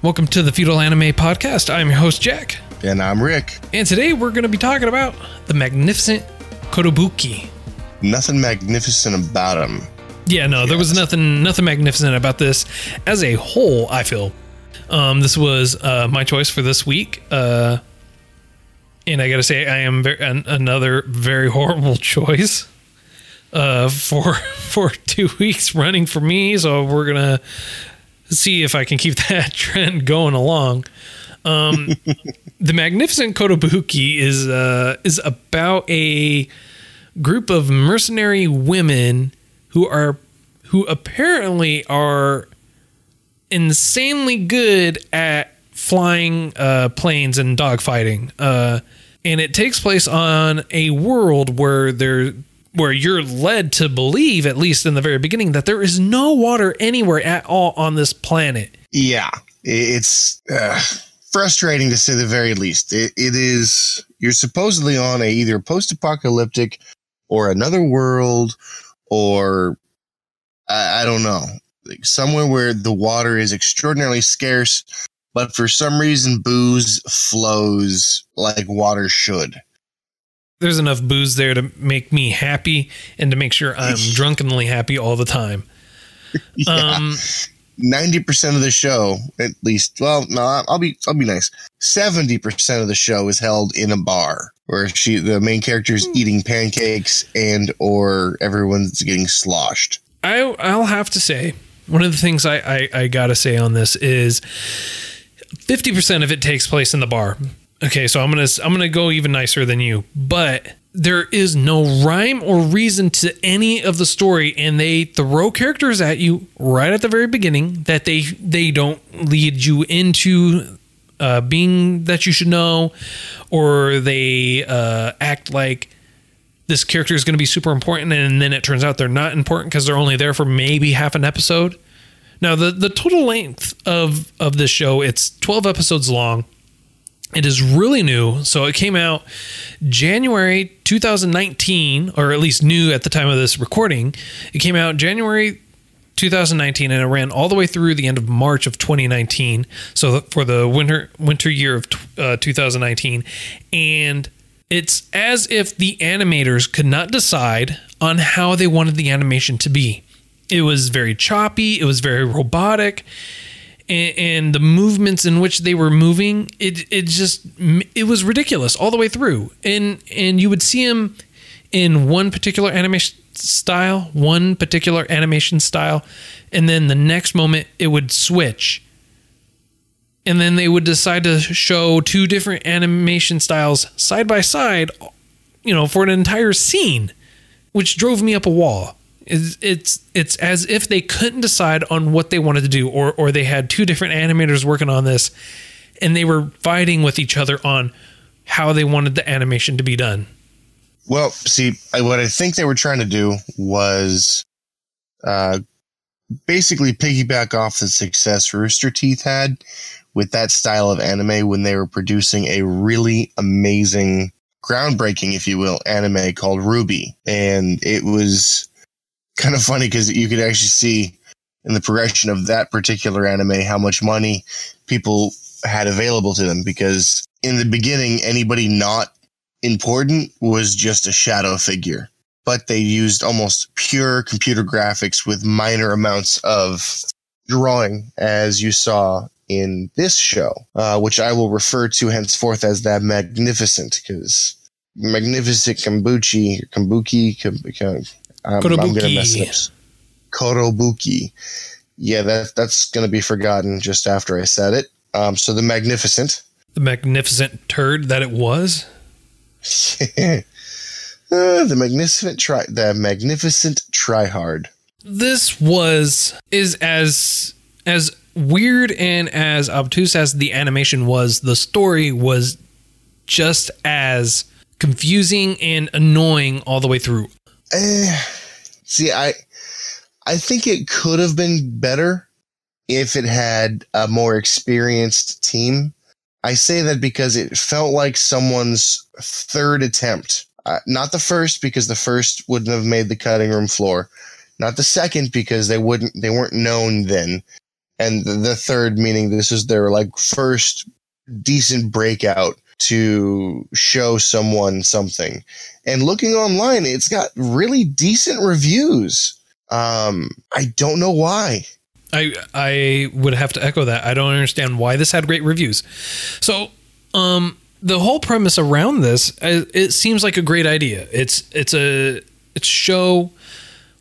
Welcome to the Feudal Anime Podcast. I'm your host, Jack. And I'm Rick. And today we're going to be talking about the magnificent Kotobuki. Nothing magnificent about him. Yeah, no, there was nothing nothing magnificent about this as a whole, I feel. Um, this was uh, my choice for this week. Uh, and I got to say, I am very, an, another very horrible choice uh, for for two weeks running for me. So we're gonna see if I can keep that trend going along. Um, the Magnificent Kotobuki is uh, is about a group of mercenary women who are who apparently are insanely good at flying uh, planes and dogfighting. Uh, and it takes place on a world where there where you're led to believe, at least in the very beginning, that there is no water anywhere at all on this planet. Yeah, it's uh, frustrating to say the very least. It, it is you're supposedly on a either post-apocalyptic or another world or I, I don't know, like somewhere where the water is extraordinarily scarce, but for some reason booze flows like water should. There's enough booze there to make me happy and to make sure I'm drunkenly happy all the time. Yeah. Um, Ninety percent of the show, at least. Well, no, I'll be I'll be nice. Seventy percent of the show is held in a bar where she, the main character, is eating pancakes and or everyone's getting sloshed. I I'll have to say one of the things I I, I gotta say on this is fifty percent of it takes place in the bar. Okay, so I'm gonna I'm gonna go even nicer than you, but there is no rhyme or reason to any of the story, and they throw characters at you right at the very beginning that they they don't lead you into uh, being that you should know, or they uh, act like this character is going to be super important and then it turns out they're not important because they're only there for maybe half an episode. Now the the total length of of this show it's 12 episodes long it is really new. So it came out january 2019 or at least new at the time of this recording. It came out january 2019 and it ran all the way through the end of March of 2019 so for the winter winter year of uh, 2019 and it's as if the animators could not decide on how they wanted the animation to be. It was very choppy, it was very robotic, and, and the movements in which they were moving, it it just it was ridiculous all the way through. And and you would see them in one particular animation style, one particular animation style, and then the next moment it would switch and then they would decide to show two different animation styles side by side you know for an entire scene which drove me up a wall it's it's, it's as if they couldn't decide on what they wanted to do or or they had two different animators working on this and they were fighting with each other on how they wanted the animation to be done Well, see, I, what I think they were trying to do was uh, basically piggyback off the success Rooster Teeth had with that style of anime when they were producing a really amazing, groundbreaking, if you will, anime called RWBY. And it was kind of funny because you could actually see in the progression of that particular anime how much money people had available to them because in the beginning, anybody not important was just a shadow figure. But they used almost pure computer graphics with minor amounts of drawing, as you saw in this show, uh, which I will refer to henceforth as that magnificent, because magnificent Kambuchi, Kambuki, Kam- I'm, I'm gonna mess it up. Korobuki. Yeah, that that's gonna be forgotten just after I said it. Um, so the magnificent. the magnificent turd that it was Uh, the magnificent try the magnificent tryhard. this was is as as weird and as obtuse as the animation was, the story was just as confusing and annoying all the way through. Eh, see, I I think it could have been better if it had a more experienced team. I say that because it felt like someone's third attempt. Uh, not the first, because the first wouldn't have made the cutting room floor. Not the second, because they wouldn't they weren't known then. And the, the third, meaning this is their like first decent breakout to show someone something. And looking online, it's got really decent reviews. Um, I don't know why. I I would have to echo that. I don't understand why this had great reviews. So, um, the whole premise around this, it seems like a great idea. It's it's a it's show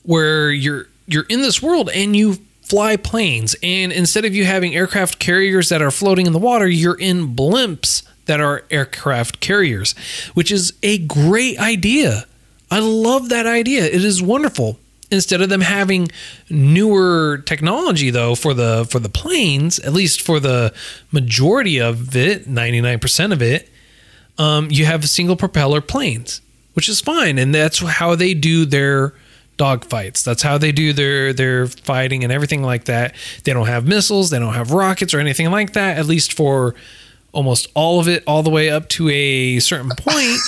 where you're you're in this world and you fly planes, and instead of you having aircraft carriers that are floating in the water, you're in blimps that are aircraft carriers, which is a great idea. I love that idea. It is wonderful. Instead of them having newer technology though for the for the planes at least for the majority of it 99% of it um, you have single propeller planes which is fine. And that's how they do their dogfights. That's how they do their their fighting and everything like that. They don't have missiles. They don't have rockets or anything like that at least for almost all of it all the way up to a certain point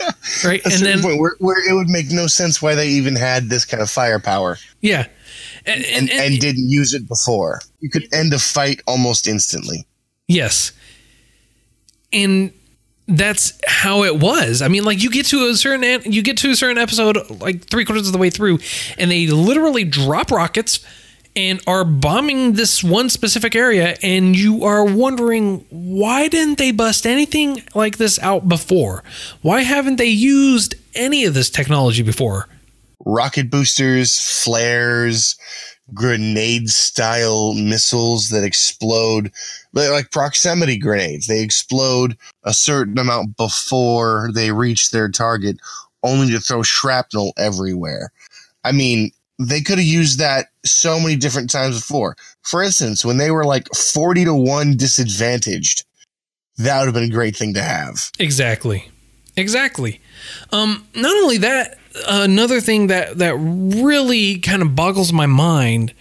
yeah. right A and then point where, where it would make no sense why they even had this kind of firepower yeah and, and, and, didn't use it before. You could end a fight almost instantly. Yes. And that's how it was. I mean, like you get to a certain you get to a certain episode, like three quarters of the way through, and they literally drop rockets and are bombing this one specific area, and you are wondering why didn't they bust anything like this out before? Why haven't they used any of this technology before? Rocket boosters, flares, grenade style missiles that explode like proximity grenades. They explode a certain amount before they reach their target, only to throw shrapnel everywhere. I mean, they could have used that so many different times before. For instance, when they were like 40 to 1 disadvantaged, that would have been a great thing to have. Exactly. Exactly. Um, not only that, another thing that that really kind of boggles my mind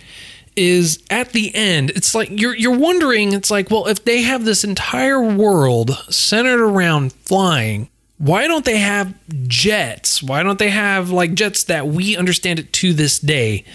is at the end it's like you're you're wondering it's like well if they have this entire world centered around flying why don't they have jets? Why don't they have like jets that we understand it to this day?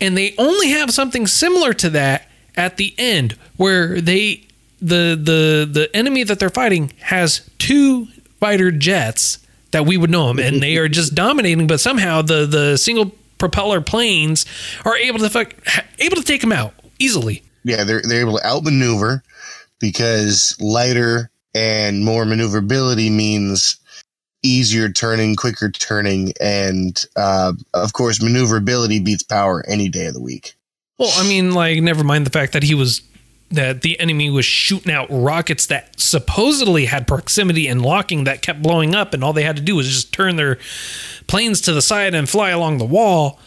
And they only have something similar to that at the end where they the the the enemy that they're fighting has two fighter jets that we would know them and they are just dominating but somehow the the single propeller planes are able to fuck, able to take them out easily. Yeah, they're they're able to outmaneuver because lighter and more maneuverability means easier turning, quicker turning, and uh, of course, maneuverability beats power any day of the week. well i mean like never mind the fact that he was that the enemy was shooting out rockets that supposedly had proximity and locking that kept blowing up and all they had to do was just turn their planes to the side and fly along the wall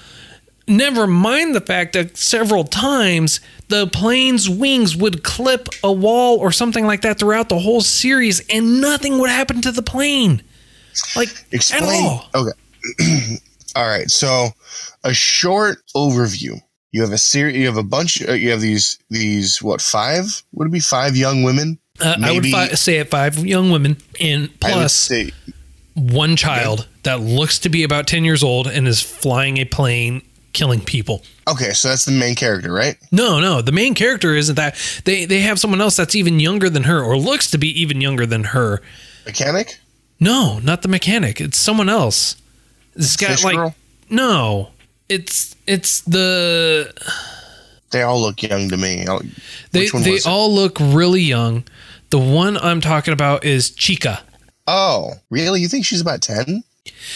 never mind the fact that several times the plane's wings would clip a wall or something like that throughout the whole series and nothing would happen to the plane like Explain. at all Okay. all right. So, a short overview. You have a series. You have a bunch. Uh, you have these. These what? Five? Would it be five young women? Uh, I would fi- say it five young women and plus say one child that looks to be about 10 years old and is flying a plane killing people. okay. So that's the main character, right? No, no, the main character isn't that. They they have someone else that's even younger than her or looks to be even younger than her. Mechanic. No, not the mechanic. It's someone else. This guy, like girl? no. It's it's the They all look young to me. They one they all look really young. The one I'm talking about is Chika. Oh, really? You think she's about ten?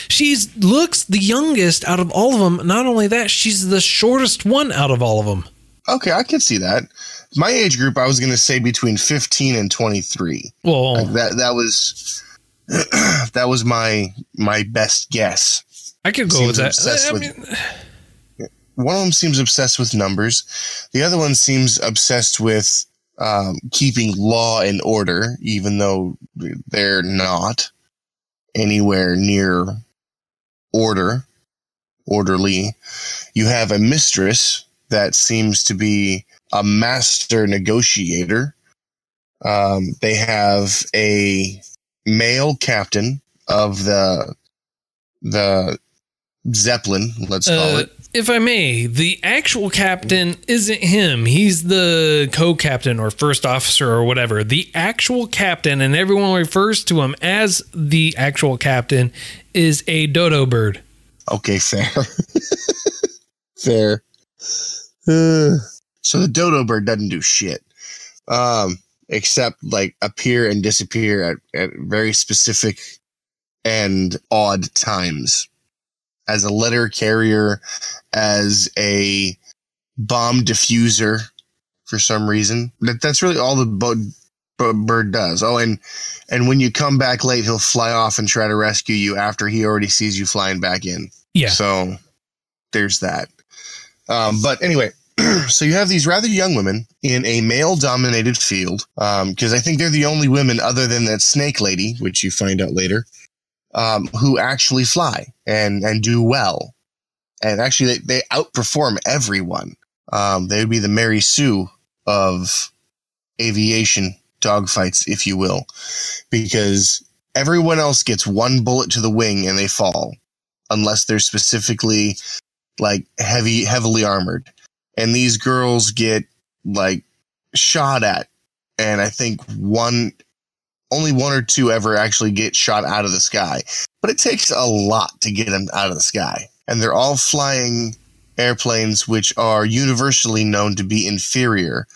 She's looks the youngest out of all of them. Not only that, she's the shortest one out of all of them. Okay, I can see that. My age group, I was going to say between fifteen and twenty-three. Well, Like that. That was that was my my best guess. I could go Seems with that. I with- one of them seems obsessed with numbers. The other one seems obsessed with um, keeping law and order, even though they're not anywhere near order, orderly. You have a mistress that seems to be a master negotiator. Um, they have a male captain of the the Zeppelin, let's call Uh, it. if I may, the actual captain isn't him. He's the co-captain or first officer or whatever. The actual captain, and everyone refers to him as the actual captain, is a dodo bird. Okay, fair. fair. Uh, so the dodo bird doesn't do shit. Um, except like appear and disappear at, at very specific and odd times. As a letter carrier, as a bomb diffuser for some reason. That that's really all the bo- bo- bird does. Oh, and and when you come back late, he'll fly off and try to rescue you after he already sees you flying back in. Yeah. So there's that. Um, but anyway, so you have these rather young women in a male dominated field, because I think they're the only women other than that snake lady, which you find out later, um, who actually fly and, and do well. And actually, they, they outperform everyone. Um, they would be the Mary Sue of aviation dogfights, if you will, because everyone else gets one bullet to the wing and they fall unless they're specifically like heavy heavily armored and these girls get like shot at and i think one only one or two ever actually get shot out of the sky. But it takes a lot to get them out of the sky. And they're all flying airplanes which are universally known to be inferior.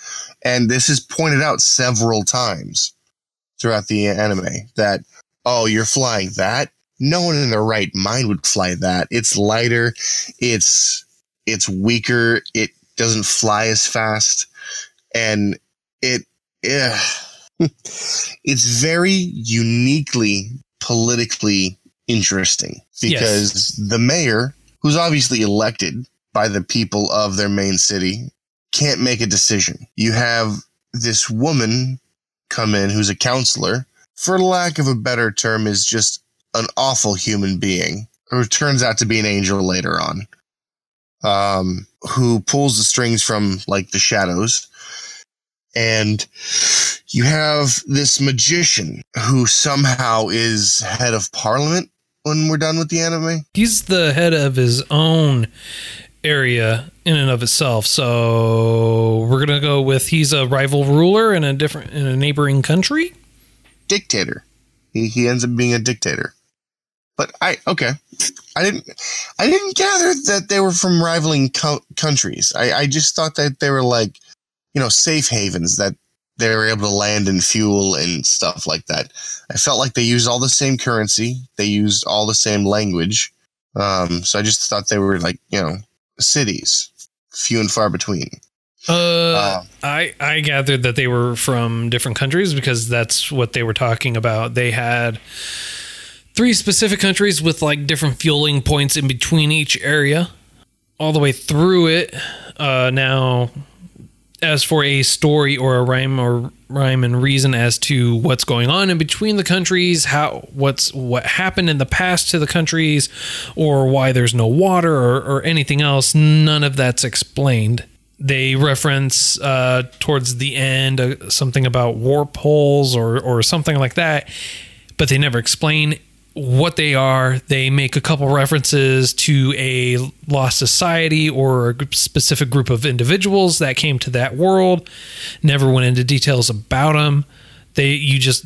And this is pointed out several times throughout the anime that oh you're flying that? No one in their right mind would fly that. It's lighter, it's it's weaker, it doesn't fly as fast, and it yeah, it's very uniquely politically interesting because the mayor, who's obviously elected by the people of their main city, can't make a decision. You have this woman come in who's a counselor, for lack of a better term, is just an awful human being who turns out to be an angel later on. Um, who pulls the strings from like the shadows. And you have this magician who somehow is head of parliament when we're done with the anime. He's the head of his own area in and of itself. So we're gonna go with he's a rival ruler in a different in a neighboring country. Dictator. He, he ends up being a dictator. But I okay, I didn't I didn't gather that they were from rivaling co- countries. I, I just thought that they were like you know safe havens that they were able to land and fuel and stuff like that. I felt like they used all the same currency, they used all the same language. Um, so I just thought they were like you know cities, few and far between. Uh, Uh, I I gathered that they were from different countries because that's what they were talking about. They had three specific countries with like different fueling points in between each area, all the way through it. Uh, now, as for a story or a rhyme or rhyme and reason as to what's going on in between the countries, how what's what happened in the past to the countries, or why there's no water or, or anything else, none of that's explained. They reference uh, towards the end uh, something about warp holes or or something like that, but they never explain what they are. They make a couple references to a lost society or a specific group of individuals that came to that world. Never went into details about them. They you just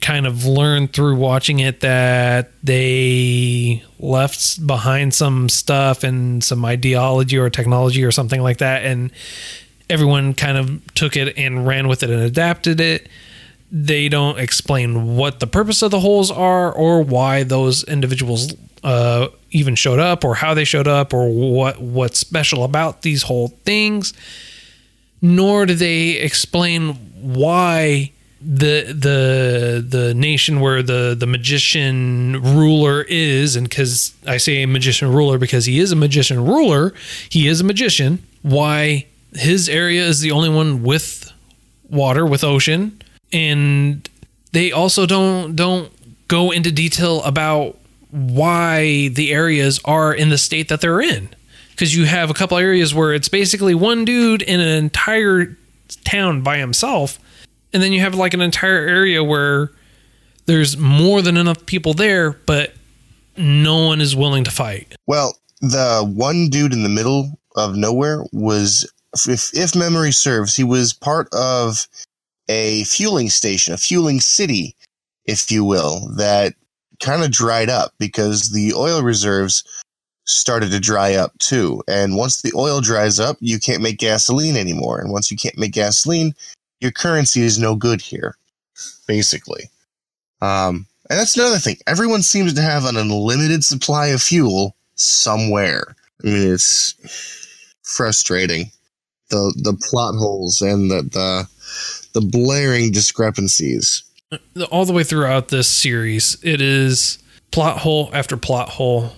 kind of learn through watching it that they left behind some stuff and some ideology or technology or something like that and everyone kind of took it and ran with it and adapted it they don't explain what the purpose of the holes are or why those individuals uh, even showed up or how they showed up or what what's special about these whole things nor do they explain why the the the nation where the the magician ruler is and cuz I say magician ruler because he is a magician ruler, he is a magician, why his area is the only one with water with ocean and they also don't don't go into detail about why the areas are in the state that they're in. Because you have a couple areas where it's basically one dude in an entire town by himself and then you have like an entire area where there's more than enough people there but no one is willing to fight. Well, the one dude in the middle of nowhere was, if, if memory serves, he was part of a fueling station, a fueling city, if you will, that kind of dried up because the oil reserves started to dry up too. And once the oil dries up, you can't make gasoline anymore. And once you can't make gasoline, your currency is no good here, basically. Um, and that's another thing. Everyone seems to have an unlimited supply of fuel somewhere. I mean, it's frustrating. The the plot holes and the the, the blaring discrepancies. all the way throughout this series it is plot hole after plot hole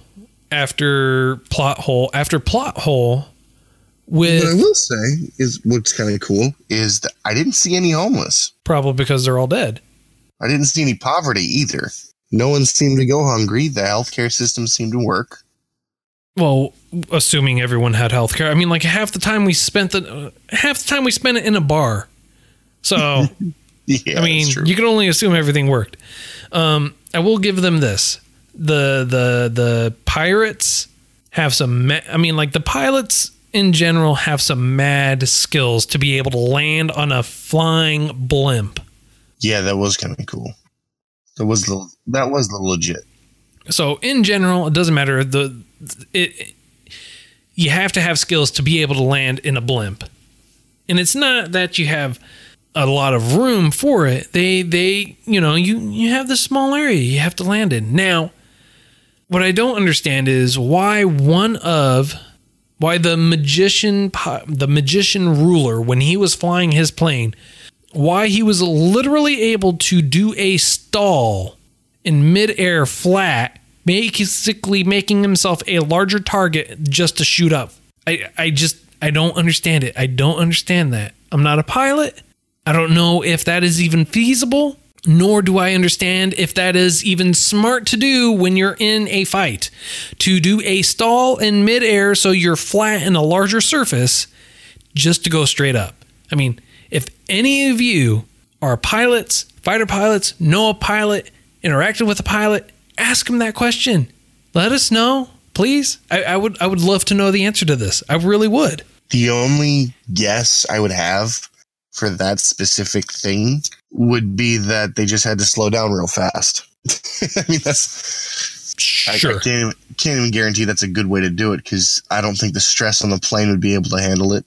after plot hole after plot hole What I will say is what's kind of cool is that I didn't see any homeless. probably because they're all dead I didn't see any poverty either. No one seemed to go hungry. The healthcare system seemed to work. well assuming everyone had healthcare. i mean like half the time we spent the uh, half the time we spent it in a bar so Yeah, I mean, you can only assume everything worked. Um, I will give them this: the the the pirates have some. Ma- I mean, like the pilots in general have some mad skills to be able to land on a flying blimp. yeah, that was kind of cool. That was the that was the legit. So in general, it doesn't matter. The it you have to have skills to be able to land in a blimp, and it's not that you have a lot of room for it. They they you know you you have this small area you have to land in. Now, what I don't understand is why one of why the magician the magician ruler when he was flying his plane why he was literally able to do a stall in midair flat, basically making himself a larger target just to shoot up. I, I just I don't understand it. I don't understand that. I'm not a pilot. I don't know if that is even feasible, nor do I understand if that is even smart to do when you're in a fight. To do a stall in midair so you're flat in a larger surface just to go straight up. I mean, if any of you are pilots, fighter pilots, know a pilot, interacted with a pilot, ask them that question. Let us know, please. I, I would I would love to know the answer to this. I really would. The only guess I would have for that specific thing would be that they just had to slow down real fast. I mean, that's I- I, can't, even, can't even guarantee that's a good way to do it because I don't think the stress on the plane would be able to handle it,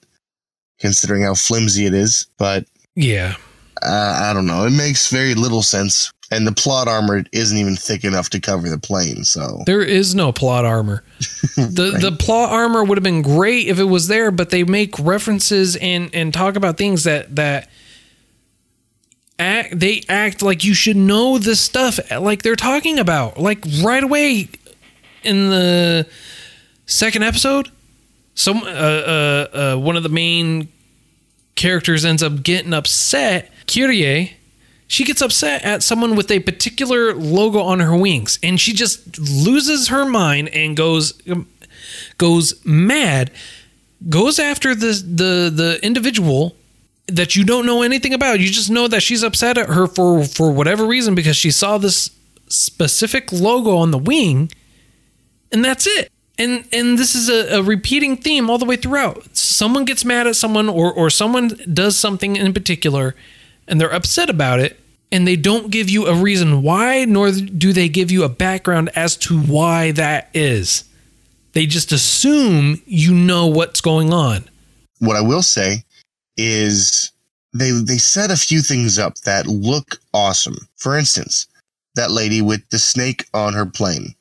considering how flimsy it is. But Yeah. uh, I don't know. It makes very little sense, and the plot armor isn't even thick enough to cover the plane. So There is no plot armor. The Right. the plot armor would have been great if it was there, but they make references and and talk about things that that act they act like you should know this stuff like they're talking about. Like right away in the second episode, some uh, uh, uh, one of the main characters ends up getting upset. Kirie, she gets upset at someone with a particular logo on her wings, and she just loses her mind and goes um, goes mad, goes after the the the individual that you don't know anything about. You just know that she's upset at her for for whatever reason because she saw this specific logo on the wing, and that's it. And and this is a, a repeating theme all the way throughout. Someone gets mad at someone or or someone does something in particular and they're upset about it and they don't give you a reason why nor do they give you a background as to why that is. They just assume you know what's going on. what I will say is they they set a few things up that look awesome. For instance, that lady with the snake on her plane.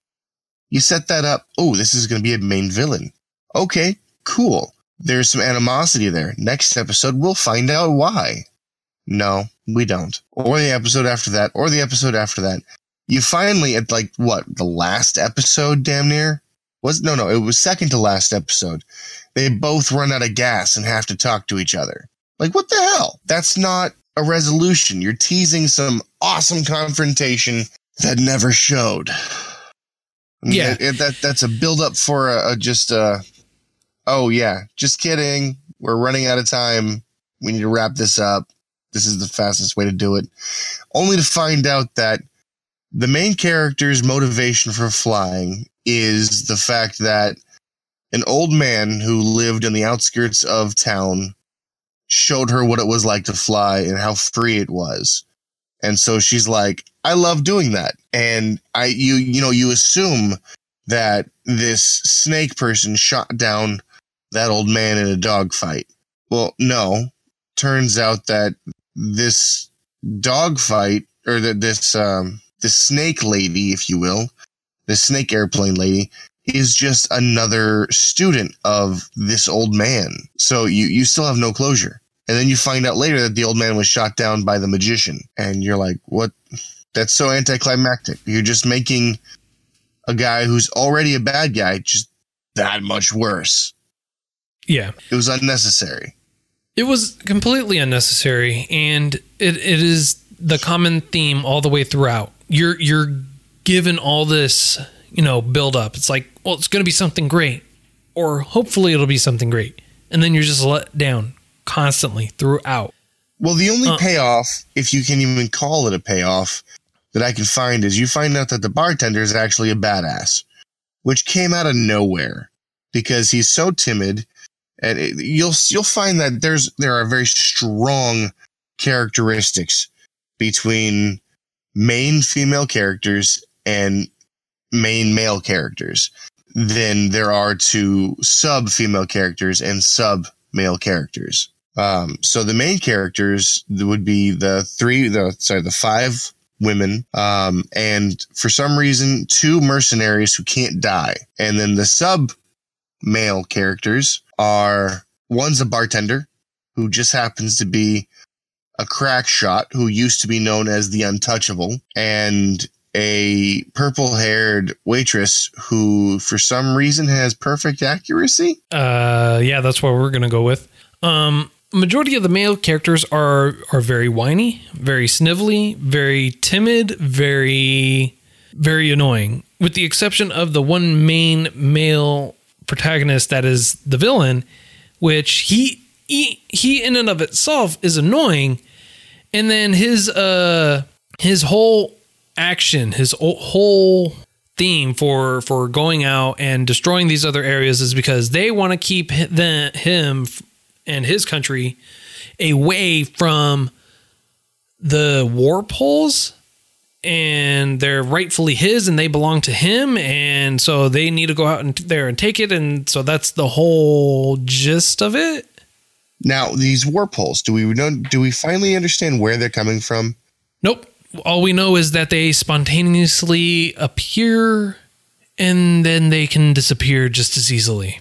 You set that up. Oh, this is going to be a main villain. Okay, cool. There's some animosity there. Next episode, we'll find out why. No, we don't. Or the episode after that, or the episode after that. You finally, at like what, the last episode, damn near? Was no, no, it was second to last episode. They both run out of gas and have to talk to each other. Like, what the hell? That's not a resolution. You're teasing some awesome confrontation that never showed. Yeah. It- it- that that's a build up for a, a just uh oh yeah, just kidding. We're running out of time. We need to wrap this up. This is the fastest way to do it. Only to find out that the main character's motivation for flying is the fact that an old man who lived in the outskirts of town showed her what it was like to fly and how free it was. And so she's like, I love doing that. And I you you know, you assume that this snake person shot down that old man in a dogfight. Well, no. Turns out that this dogfight or that this um this snake lady, if you will, the snake airplane lady is just another student of this old man. So you you still have no closure. And then you find out later that the old man was shot down by the magician. And you're like, what? That's so anticlimactic. You're just making a guy who's already a bad guy just that much worse. Yeah. It was unnecessary. It was completely unnecessary, and it, it is the common theme all the way throughout. You're you're given all this, you know, build up. It's like, well, it's going to be something great, or hopefully it'll be something great, and then you're just let down constantly throughout. Well, the only Uh. payoff, if you can even call it a payoff, that I can find is you find out that the bartender is actually a badass, which came out of nowhere because he's so timid, and it, you'll you'll find that there's there are very strong characteristics between main female characters and main male characters than there are to sub female characters and sub male characters. Um, so the main characters would be the three, the sorry, the five women, um, and for some reason, two mercenaries who can't die. And then the sub male characters are one's a bartender who just happens to be a crack shot who used to be known as the untouchable and a purple haired waitress who for some reason has perfect accuracy Uh, yeah, that's what we're gonna go with. Um, majority of the male characters are are very whiny, very snivelly, very timid, very very annoying. With the exception of the one main male protagonist that is the villain, which he he, he in and of itself is annoying, and then his uh his whole action, his whole theme for for going out and destroying these other areas is because they want to keep the, him and his country away from the warp holes and they're rightfully his and they belong to him and so they need to go out and there and take it and so that's the whole gist of it Now, these warp holes, do we know? Do we finally understand where they're coming from? nope all we know is that they spontaneously appear and then they can disappear just as easily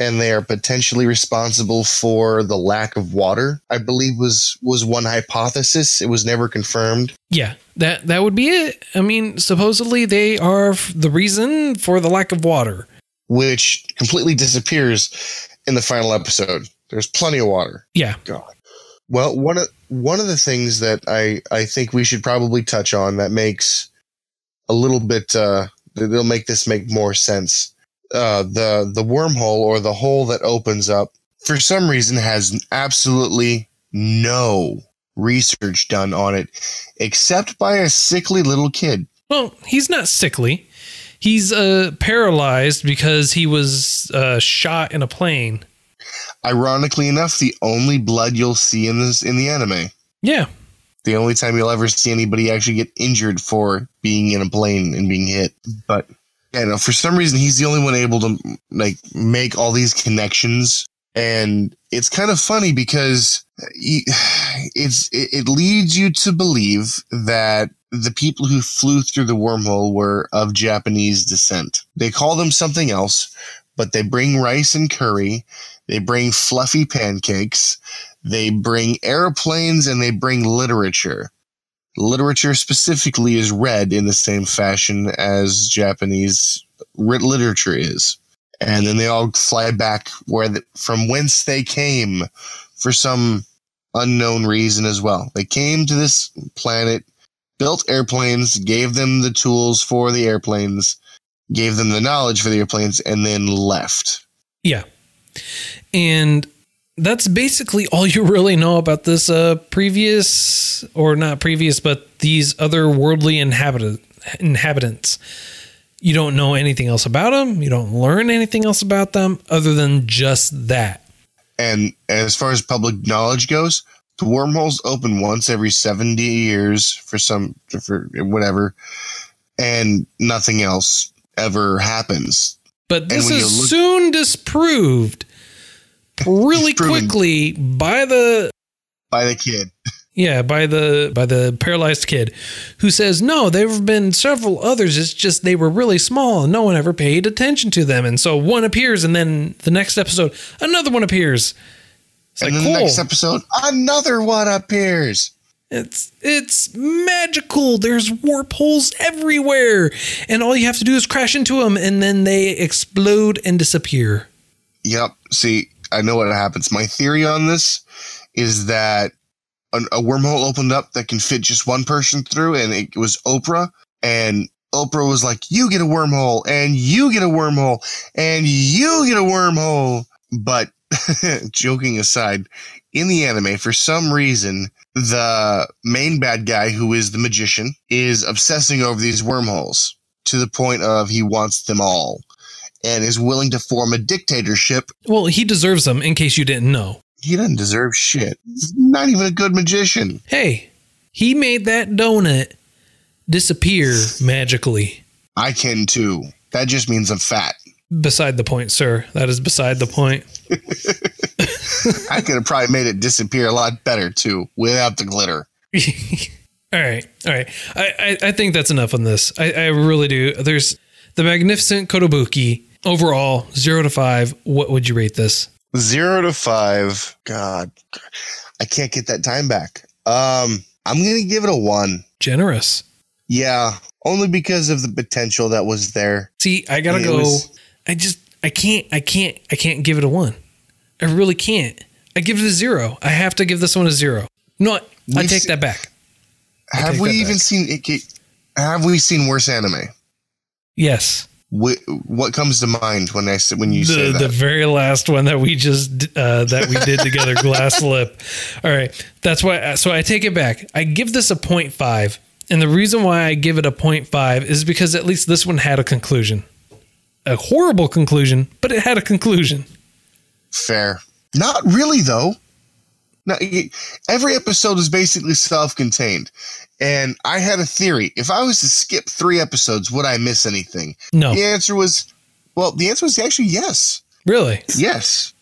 And they are potentially responsible for the lack of water. I believe was was one hypothesis. It was never confirmed. Yeah, that that would be it. I mean, supposedly they are f- the reason for the lack of water. which completely disappears in the final episode. There's plenty of water. Yeah. God. Well, one of one of the things that I I think we should probably touch on that makes a little bit uh that'll make this make more sense. Uh the the wormhole or the hole that opens up for some reason has absolutely no research done on it except by a sickly little kid. Well, he's not sickly. He's uh paralyzed because he was uh shot in a plane. Ironically enough, the only blood you'll see in this in the anime. Yeah. the only time you'll ever see anybody actually get injured for being in a plane and being hit. But yeah, uh, no, for some reason he's the only one able to like make all these connections, and it's kind of funny because uh, he, it's it, it leads you to believe that the people who flew through the wormhole were of Japanese descent. They call them something else, but they bring rice and curry. they bring fluffy pancakes, they bring airplanes, and they bring literature. Literature specifically is read in the same fashion as Japanese literature is. And then they all fly back where the, from whence they came for some unknown reason as well. They came to this planet, built airplanes, gave them the tools for the airplanes, gave them the knowledge for the airplanes, and then left. Yeah. And that's basically all you really know about this uh, previous, or not previous, but these other worldly inhabitant, inhabitants. You don't know anything else about them. You don't learn anything else about them other than just that. And as far as public knowledge goes, the wormholes open once every 70 years for some, for whatever, and nothing else ever happens. But this is look- soon disproved really quickly by the By the kid. yeah by the by the paralyzed kid who says no there have been several others. It's just they were really small and no one ever paid attention to them. And so one appears and then the next episode another one appears. It's and like cool the next episode, another one appears. it's it's magical. There's warp holes everywhere. And all you have to do is crash into them and then they explode and disappear. Yep. See, I know what happens. My theory on this is that an, a wormhole opened up that can fit just one person through, and it was Oprah. And Oprah was like, "You get a wormhole, and you get a wormhole, and you get a wormhole." But joking aside, in the anime, for some reason, the main bad guy, who is the magician, is obsessing over these wormholes to the point of he wants them all and is willing to form a dictatorship. well he deserves them in case you didn't know He doesn't deserve shit. He's not even a good magician. Hey, he made that donut disappear magically. I can too. That just means I'm fat. Beside the point, sir. That is beside the point. I could have probably made it disappear a lot better too, without the glitter. all right. All right. I, I, I think that's enough on this. I, I really do. There's the magnificent Kotobuki. Overall, zero to five. What would you rate this? Zero to five. God, I can't get that time back. Um, I'm gonna give it a one. Generous. Yeah, only because of the potential that was there. See, I gotta go. was- I just I can't I can't I can't give it a one. I really can't. I give it a zero. I have to give this one a zero. No, I take that back. Have we even back. seen it? Have we seen worse anime? Yes. Wh- What comes to mind when I when you say the, that? the very last one that we just uh, that we did together Glasslip all right that's why so i take it back i give this a 0.5 and the reason why i give it a 0.5 is because at least this one had a conclusion a horrible conclusion but it had a conclusion Fair. Not really, though. No, y- every episode is basically self-contained, and I had a theory. If I was to skip three episodes, would I miss anything? no The answer was, well, the answer was actually yes. really Yes.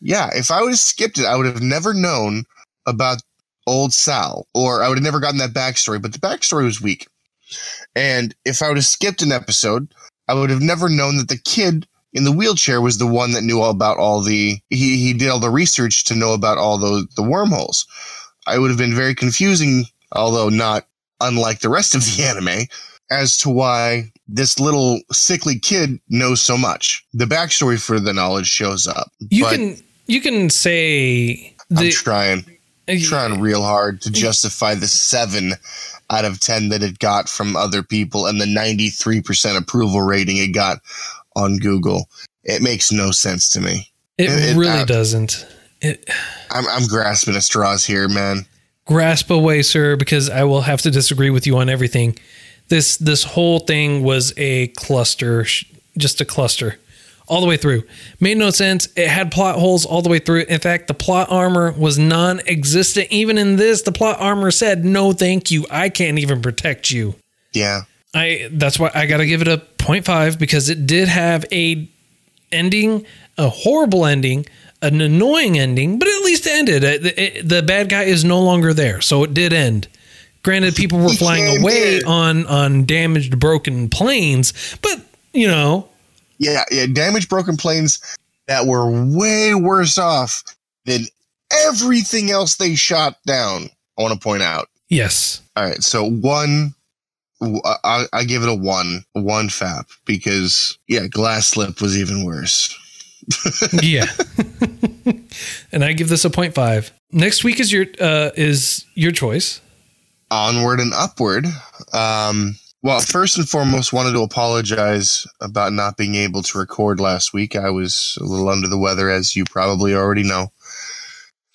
Yeah. If I would have skipped it, I would have never known about old Sal, or I would have never gotten that backstory. But the backstory was weak. And if I would have skipped an episode, I would have never known that the kid in the wheelchair was the one that knew all about all the he he did all the research to know about all the the wormholes. I would have been very confusing, although not unlike the rest of the anime, as to why this little sickly kid knows so much. The backstory for the knowledge shows up. you but can you can say I'm the trying uh, trying real hard to justify the seven out of ten that it got from other people and the 93% approval rating it got on Google. It makes no sense to me. it it- really uh, doesn't it I'm, I'm grasping at straws here, man. grasp away, sir, because I will have to disagree with you on everything. This this whole thing was a cluster, just a cluster, all the way through. Made no sense. It had plot holes all the way through. In fact, the plot armor was non-existent. Even in this, the plot armor said, "No, thank you. I can't even protect you." Yeah. I that's why I got to give it a 0.5 because it did have a ending, a horrible ending, an annoying ending, but at least it ended. The, it- the bad guy is no longer there, so it did end. Granted, people were He flying away on on damaged, broken planes, but you know, Yeah, yeah. Damaged broken planes that were way worse off than everything else they shot down. I want to point out. Yes. All right, so one, I, I give it a one, one fap because yeah, Glasslip was even worse. yeah. and I give this a 0.5. Next week is your uh is your choice. Onward and upward. Um well, first and foremost, wanted to apologize about not being able to record last week. I was a little under the weather, as you probably already know.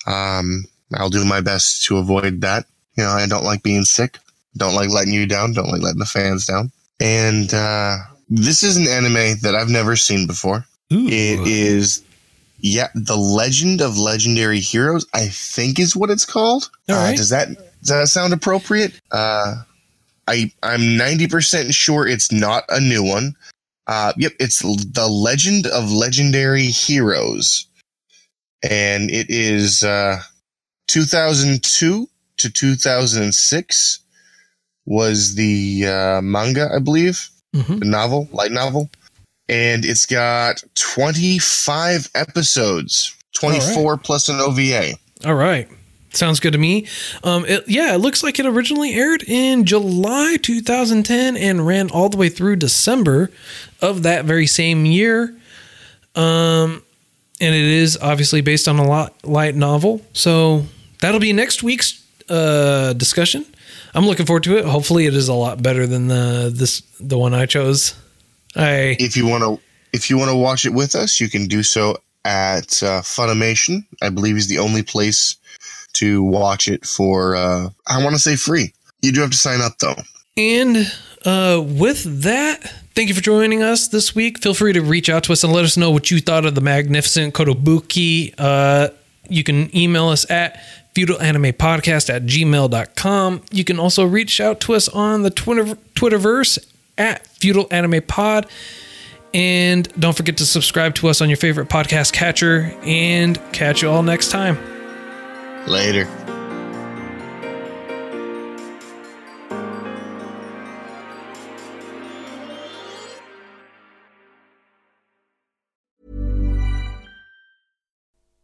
Um, I'll do my best to avoid that. You know, I don't like being sick. Don't like letting you down. Don't like letting the fans down. And uh, this is an anime that I've never seen before. Ooh. It is, yeah, the Legend of Legendary Heroes. I think is what it's called. All Uh, does that does that sound appropriate? Uh, I I'm ninety percent sure it's not a new one. Uh, yep, it's the Legend of Legendary Heroes, and it is uh, 2002 to 2006 was the uh, manga, I believe, Mhm. the novel, light novel, and it's got 25 episodes, 24 plus an OVA. All right. Sounds good to me. Um, it, yeah, it looks like it originally aired in July 2010 and ran all the way through December of that very same year. Um, and it is obviously based on a lot light novel. So that'll be next week's uh, discussion. I'm looking forward to it. Hopefully, it is a lot better than the this the one I chose. I If you want to, if you want to watch it with us, you can do so at uh, Funimation. I believe is the only place to watch it for. Uh, I want to say free. You do have to sign up though. And uh, with that, thank you for joining us this week. Feel free to reach out to us and let us know what you thought of the magnificent Kotobuki. Uh, you can email us at feudalanimepodcast at gmail.com. You can also reach out to us on the Twitter, Twitterverse at Feudal Anime Pod. And don't forget to subscribe to us on your favorite podcast catcher. And catch you all next time. Later.